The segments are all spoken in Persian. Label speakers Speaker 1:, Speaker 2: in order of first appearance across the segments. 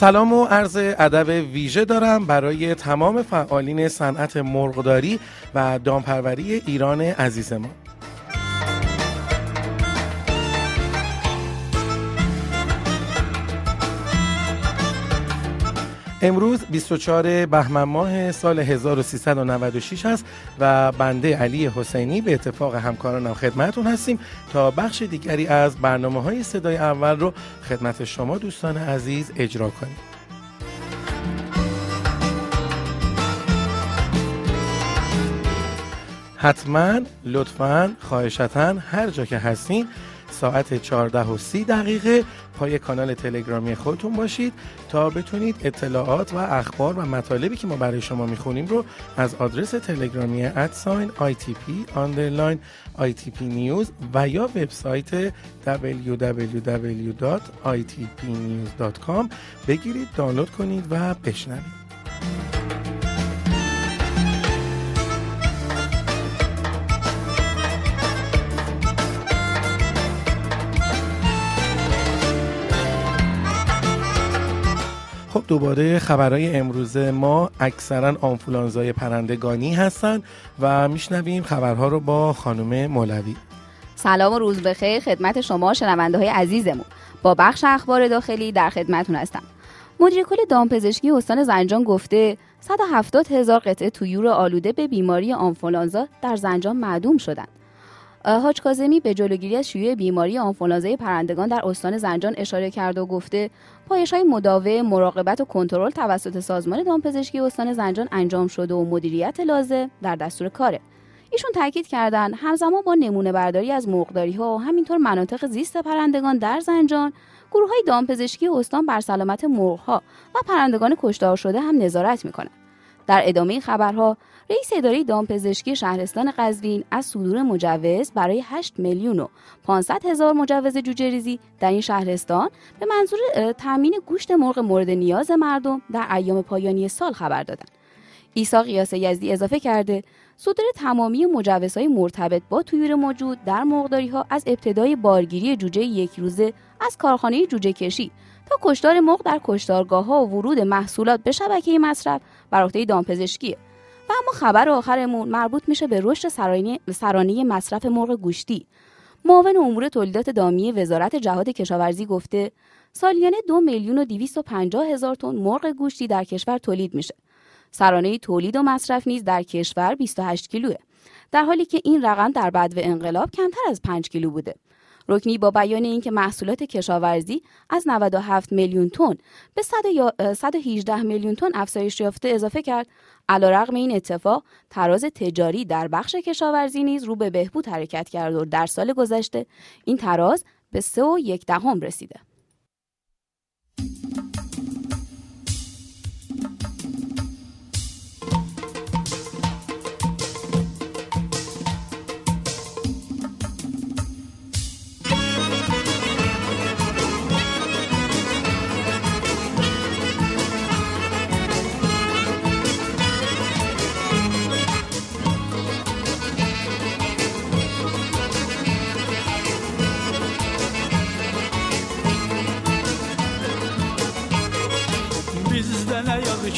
Speaker 1: سلام و عرض ادب ویژه دارم برای تمام فعالین صنعت مرغداری و دامپروری ایران عزیز ما. امروز 24 بهمن ماه سال 1396 است و بنده علی حسینی به اتفاق همکارانم خدمتون هستیم تا بخش دیگری از برنامه های صدای اول رو خدمت شما دوستان عزیز اجرا کنیم. حتما لطفا خواهشتا هر جا که هستین ساعت 14 و 30 دقیقه. پای کانال تلگرامی خودتون باشید تا بتونید اطلاعات و اخبار و مطالبی که ما برای شما می‌خونیم رو از آدرس تلگرامی ادساین ITP underline ITP News و یا وبسایت www.itpnews.com بگیرید دانلود کنید و بشنوید. دوباره خبرهای امروز ما اکثرا آنفولانزای پرندگانی هستند و میشنویم خبرها رو با خانم مولوی.
Speaker 2: سلام و روز بخیر خدمت شما شنونده های عزیزمون. با بخش اخبار داخلی در خدمتون هستم. مدیر کل دامپزشکی استان زنجان گفته 170 هزار قطعه تویور آلوده به بیماری آنفولانزا در زنجان معدوم شدند. حاج کاظمی به جلوگیری از شیوع بیماری آنفولانزای پرندگان در استان زنجان اشاره کرد و گفته پایش های مداوم مراقبت و کنترل توسط سازمان دامپزشکی استان زنجان انجام شده و مدیریت لازم در دستور کاره. ایشون تاکید کردند همزمان با نمونه برداری از مرغداری ها و همینطور مناطق زیست پرندگان در زنجان گروه های دامپزشکی استان بر سلامت مرغ ها و پرندگان کشتار شده هم نظارت می‌کنند. در ادامه خبرها رئیس اداره دامپزشکی شهرستان قزوین از صدور مجوز برای 8 میلیون و 500 هزار مجوز جوجه ریزی در این شهرستان به منظور تامین گوشت مرغ مورد نیاز مردم در ایام پایانی سال خبر دادند. ایسا قیاس یزدی اضافه کرده صدور تمامی مجوزهای مرتبط با تویر موجود در مرغداری ها از ابتدای بارگیری جوجه یک روزه از کارخانه جوجه کشی تا کشتار مرغ در کشتارگاه ها و ورود محصولات به شبکه مصرف بر عهده دامپزشکیه و اما خبر آخرمون مربوط میشه به رشد سرانه مصرف مرغ گوشتی. معاون امور تولیدات دامی وزارت جهاد کشاورزی گفته سالیانه دو میلیون و دیویست و پنجاه هزار تن مرغ گوشتی در کشور تولید میشه. سرانه تولید و مصرف نیز در کشور 28 کیلوه. در حالی که این رقم در بدو انقلاب کمتر از 5 کیلو بوده. رکنی با بیان اینکه محصولات کشاورزی از 97 میلیون تن به 118 میلیون تن افزایش یافته اضافه کرد. علیرغم این اتفاق تراز تجاری در بخش کشاورزی نیز رو به بهبود حرکت کرد و در سال گذشته این تراز به 3 و یک دهم رسیده.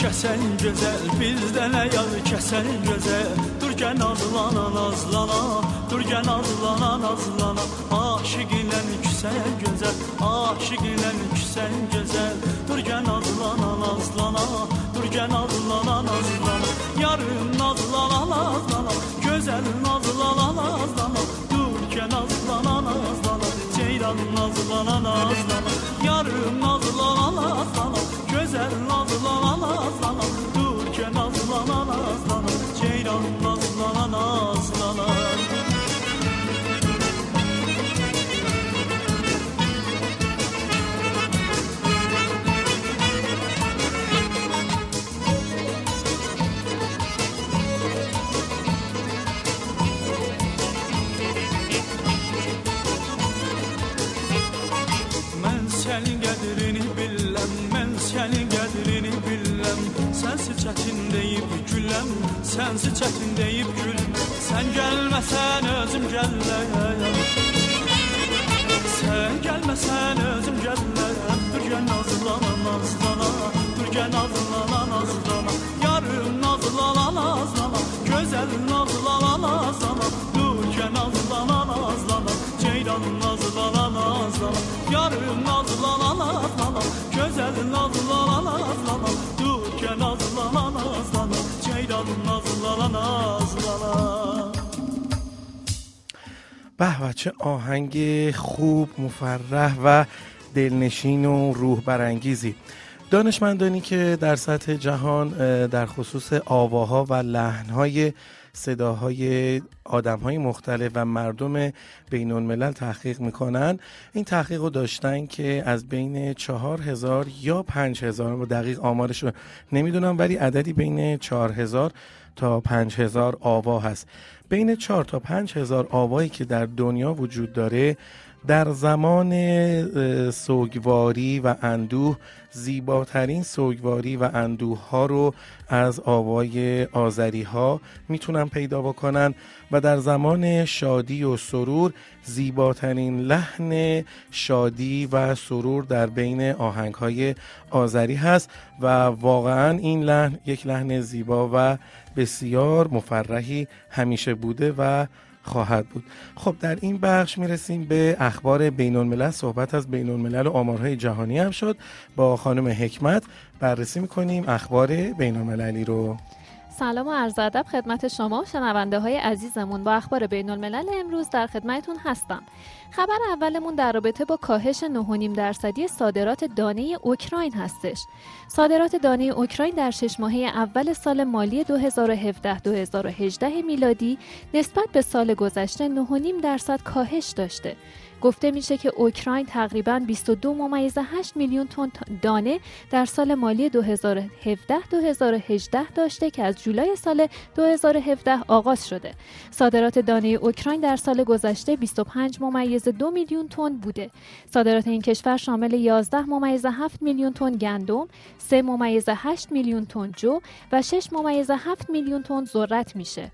Speaker 3: Kəsən gözəl bizdən ayağı kəsən gözəl. Dur gə nazlana nazlana dur gə nazlana nazlana. Aşiq ilə küsən gözəl aşiq ilə küsən gözəl. Dur gə nazlana nazlana dur gə nazlana nazlana. Yarım nazlana nazlana gözəl nazlana nazlana. Dur gə nazlana nazlana ceylan nazlana nazlana. Yarım nazlana nazlana Güzel laz la la laz la la Dur ke naz la Ceylan laz Gəlməsən özüm gəllərəm. Sən gəlməsən özüm gəllərəm. Dur gel nazlana nazlana Dur gel nazlana nazlana Yarım nazlana nazlana Güzel nazlana nazlana Dur gel nazlana nazlana Ceylan nazlana nazlana Yarım nazlana nazlana Güzel nazlana nazlana
Speaker 1: به و چه آهنگ خوب مفرح و دلنشین و روح برانگیزی. دانشمندانی که در سطح جهان در خصوص آواها و لحنهای صداهای آدم های مختلف و مردم بین الملل تحقیق می‌کنن این تحقیق رو داشتن که از بین چهار هزار یا پنج هزار دقیق آمارش رو نمی‌دونم ولی عددی بین چهار هزار تا پنج هزار آوا هست. بین چهار تا پنج هزار آوایی که در دنیا وجود داره در زمان سوگواری و اندوه زیباترین سوگواری و اندوه ها رو از آوای آذری ها می‌تونن پیدا بکنن و در زمان شادی و سرور زیباترین لحن شادی و سرور در بین آهنگ های آذری هست و واقعا این لحن یک لحن زیبا و بسیار مفرحی همیشه بوده و خواهد بود. خب در این بخش می‌رسیم به اخبار بین الملل صحبت از بین الملل و آمارهای جهانی هم شد با خانم حکمت. بررسی می‌کنیم اخبار بین المللی رو.
Speaker 4: سلام و عرض ادب خدمت شما شنونده های عزیزمون. با اخبار بین الملل امروز در خدمتون هستم. خبر اولمون در رابطه با کاهش 9.5 درصدی صادرات دانه اوکراین هستش. صادرات دانه اوکراین در شش ماهه اول سال مالی 2017-2018 میلادی نسبت به سال گذشته 9.5 درصد کاهش داشته. گفته میشه که اوکراین تقریبا 22 ممیز 8 میلیون تن دانه در سال مالی 2017-2018 داشته که از جولای سال 2017 آغاز شده. صادرات دانه اوکراین در سال گذشته 25 ممیز 2 میلیون تن بوده. صادرات این کشور شامل 11 ممیز 7 میلیون تن گندم، 3 ممیز 8 میلیون تن جو و 6 ممیز 7 میلیون تن ذرت میشه.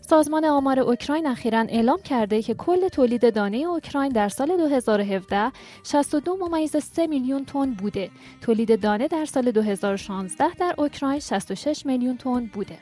Speaker 4: سازمان آمار اوکراین اخیرا اعلام کرده که کل تولید دانه اوکراین در سال 2017 62 ممیز 3 میلیون تن بوده. تولید دانه در سال 2016 در اوکراین 66 میلیون تن بوده.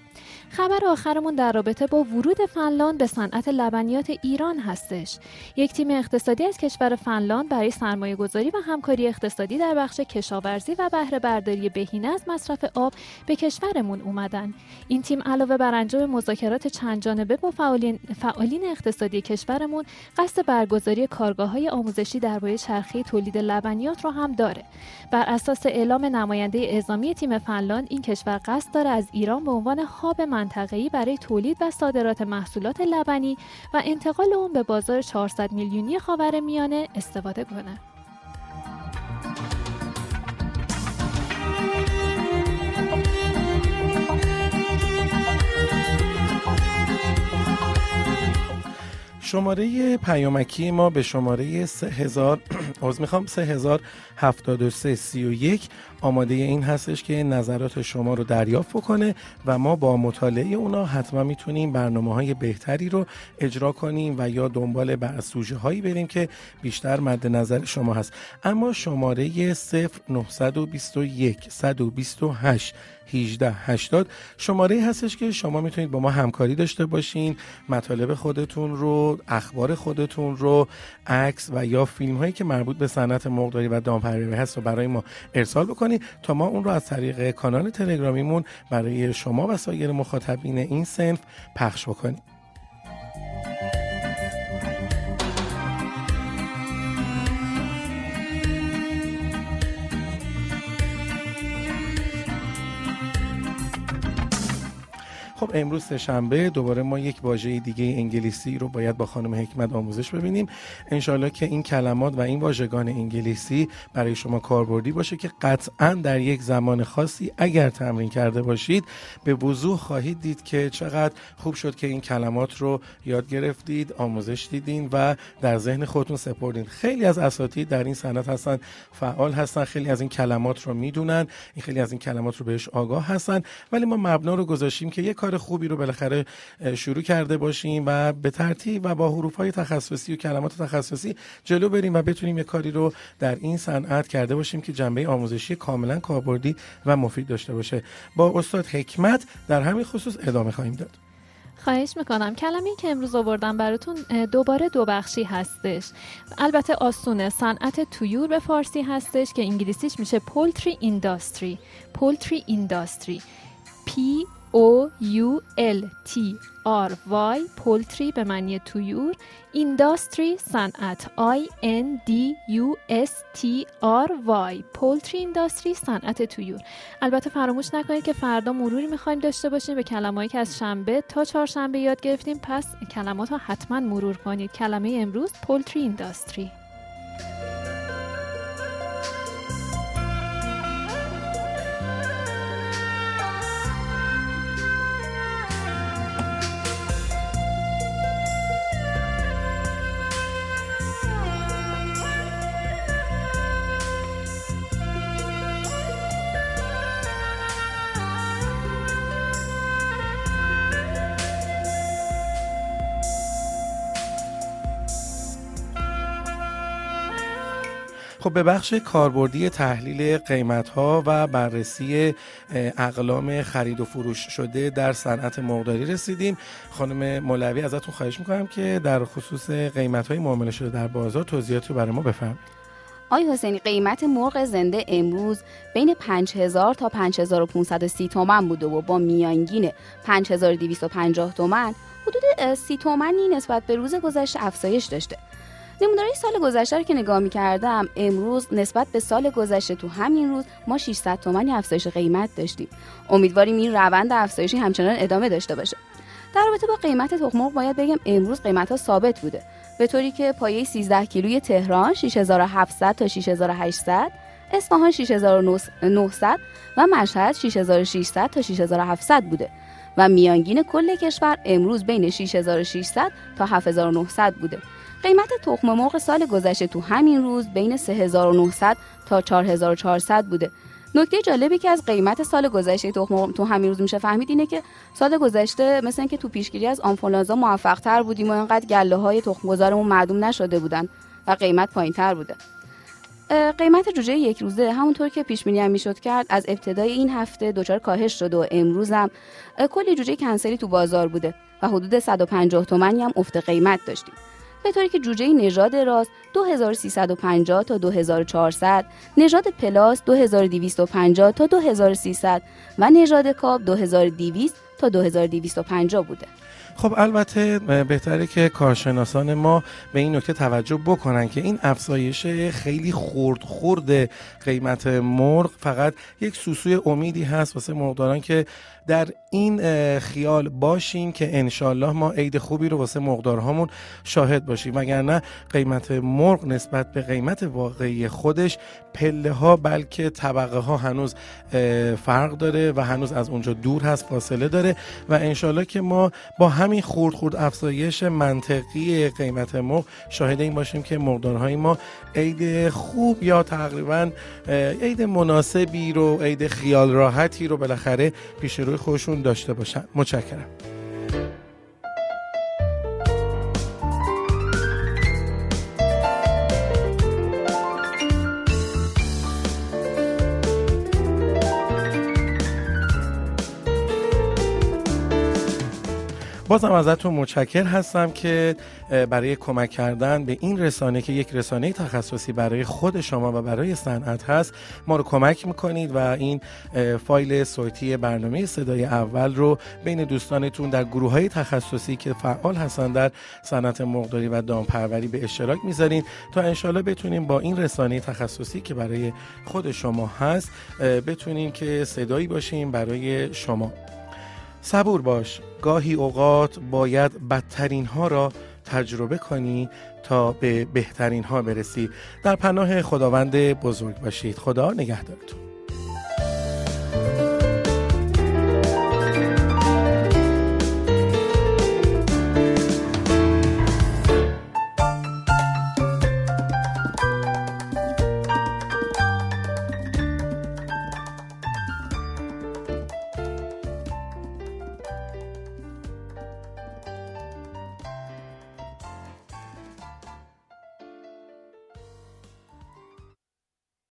Speaker 4: خبر آخرمون در رابطه با ورود فنلاند به صنعت لبنیات ایران هستش. یک تیم اقتصادی از کشور فنلاند برای سرمایه گذاری و همکاری اقتصادی در بخش کشاورزی و بهره برداری بهینه از مصرف آب به کشورمون اومدن. این تیم علاوه بر انجام مذاکرات چند جانبه با فعالین, فعالین اقتصادی کشورمون قصد برگزاری کارگاه های آموزشی درباره چرخه تولید لبنیات رو هم داره. بر اساس اعلام نماینده اعزامی تیم فنلاند این کشور قصد داره از ایران به عنوان هاب منطقه‌ای برای تولید و صادرات محصولات لبنی و انتقال اون به بازار 400 میلیونی خاورمیانه استفاده کنه.
Speaker 1: شماره پیامکی ما به شماره 3000 از می‌خوام. 3073 آماده این هستش که نظرات شما رو دریافت بکنه و ما با مطالعه اونا حتما می‌تونیم برنامه های بهتری رو اجرا کنیم و یا دنبال بر سوژه هایی بریم که بیشتر مد نظر شما هست. اما شماره 0921 128 1880 شماره هستش که شما می‌تونید با ما همکاری داشته باشین مطالب خودتون رو اخبار خودتون رو عکس و یا فیلم هایی که مربوط به صنعت مرغداری و دامپروری هست رو برای ما ارسال بکنید تا ما اون رو از طریق کانال تلگرامیمون برای شما و سایر مخاطبین این سنف پخش بکنیم. خب امروز شنبه دوباره ما یک واژه دیگه انگلیسی رو باید با خانم حکمت آموزش ببینیم. انشالله که این کلمات و این واژگان انگلیسی برای شما کاربردی باشه که قطعا در یک زمان خاصی اگر تمرین کرده باشید به وضوح خواهید دید که چقدر خوب شد که این کلمات رو یاد گرفتید آموزش دیدین و در ذهن خودتون سپردین. خیلی از اساتید در این صنعت هستن فعال هستن خیلی از این کلمات رو می‌دونن خیلی از این کلمات رو بهش آگاه هستن ولی ما مبنا رو گذاشتیم که یک کار کار خوبی رو بالاخره شروع کرده باشیم و به ترتیب و با حروف های تخصصی و کلمات تخصصی جلو بریم و بتونیم یه کاری رو در این صنعت کرده باشیم که جنبه آموزشی کاملا کاربردی و مفید داشته باشه. با استاد حکمت در همین خصوص ادامه خواهیم داد.
Speaker 4: خواهش می‌کنم. کلمه که امروز آوردم براتون دوباره دو بخشی هستش. البته آسونه صنعت تویور به فارسی هستش که انگلیسیش میشه پولتری اینداستری. پولتری اینداستری. P O U L T R Y پولتری به معنی تویور اینداستری صنعت. I N D U S T R Y پولتری اینداستری صنعت تویور البته فراموش نکنید که فردا مروری می‌خوایم داشته باشیم به کلمه‌ای که از شنبه تا چهارشنبه یاد گرفتیم. پس کلمات ها حتما مرور کنید. کلمه امروز پولتری اینداستری
Speaker 1: خب به بخش کاربردی تحلیل قیمت ها و بررسی اقلام خرید و فروش شده در صنعت مرغداری رسیدیم. خانم مولوی ازتون خواهش می‌کنم که در خصوص قیمت های معامله شده در بازار توضیحاتی برای ما بفرمایید.
Speaker 2: آی حسینی قیمت مرغ زنده امروز بین 5000 تا 5530 تومن بوده و با میانگین 5250 تومن حدود 30 تومنی نسبت به روز گذشته افزایش داشته. نمودارهای سال گذشته رو که نگاه می کردم امروز نسبت به سال گذشته تو همین روز ما 600 تومانی افزایش قیمت داشتیم. امیدواریم این روند افزایشی همچنان ادامه داشته باشه. در رابطه با قیمت تخم باید بگم امروز قیمت ها ثابت بوده. به طوری که پایه 13 کیلوی تهران 6700 تا 6800 اصفهان 6900 و مشهد 6600 تا 6700 بوده. و میانگین کل کشور امروز بین 6600 تا 7900 بوده. قیمت تخم مرغ سال گذشته تو همین روز بین 3900 تا 4400 بوده. نکته جالبی که از قیمت سال گذشته تخم تو همین روز میشه فهمید اینه که سال گذشته مثل اینکه تو پیشگیری از آنفولانزا موفق تر بودیم و اینقدر گله های تخم گذارمون معدوم نشده بودن و قیمت پایین تر بوده قیمت جوجه یک روزه همونطور که پیش بینی می‌شد کرد از ابتدای این هفته دچار کاهش شده و امروز هم کلی جوجه کنسلی تو بازار بوده و حدود 150 تومانی هم افت قیمت داشتیم. به طوری که جوجه نژاد راست 2350 تا 2400 نژاد پلاس 2250 تا 2300 و نژاد کاب 2200 تا 2250 بوده.
Speaker 1: خب البته بهتره که کارشناسان ما به این نکته توجه بکنن که این افزایش خیلی خورد خورد قیمت مرغ فقط یک سوسوی امیدی هست واسه مرغداران که در این خیال باشیم که انشالله ما عید خوبی رو واسه مقدارهامون شاهد باشیم. وگرنه قیمت مرغ نسبت به قیمت واقعی خودش پله ها بلکه طبقه ها هنوز فرق داره و هنوز از اونجا دور هست فاصله داره و انشالله که ما با همین خورد خورد افزایش منطقی قیمت مرغ شاهد این باشیم که مقدارهای ما عید خوب یا تقریبا عید مناسبی رو عید خیال راحتی رو بالاخره پیش خودشون داشته باشن متشکرم بازم ازتون متشکر هستم که برای کمک کردن به این رسانه که یک رسانه تخصصی برای خود شما و برای صنعت هست ما رو کمک می‌کنید و این فایل صوتی برنامه صدای اول رو بین دوستانتون در گروه های تخصصی که فعال هستن در صنعت مرغداری و دامپروری به اشتراک می‌ذارین تا انشالله بتونیم با این رسانه تخصصی که برای خود شما هست بتونیم که صدایی باشیم برای شما. صبور باش. گاهی اوقات باید بدترین ها را تجربه کنی تا به بهترین ها برسی. در پناه خداوند بزرگ باشید. خدا نگهدارتون.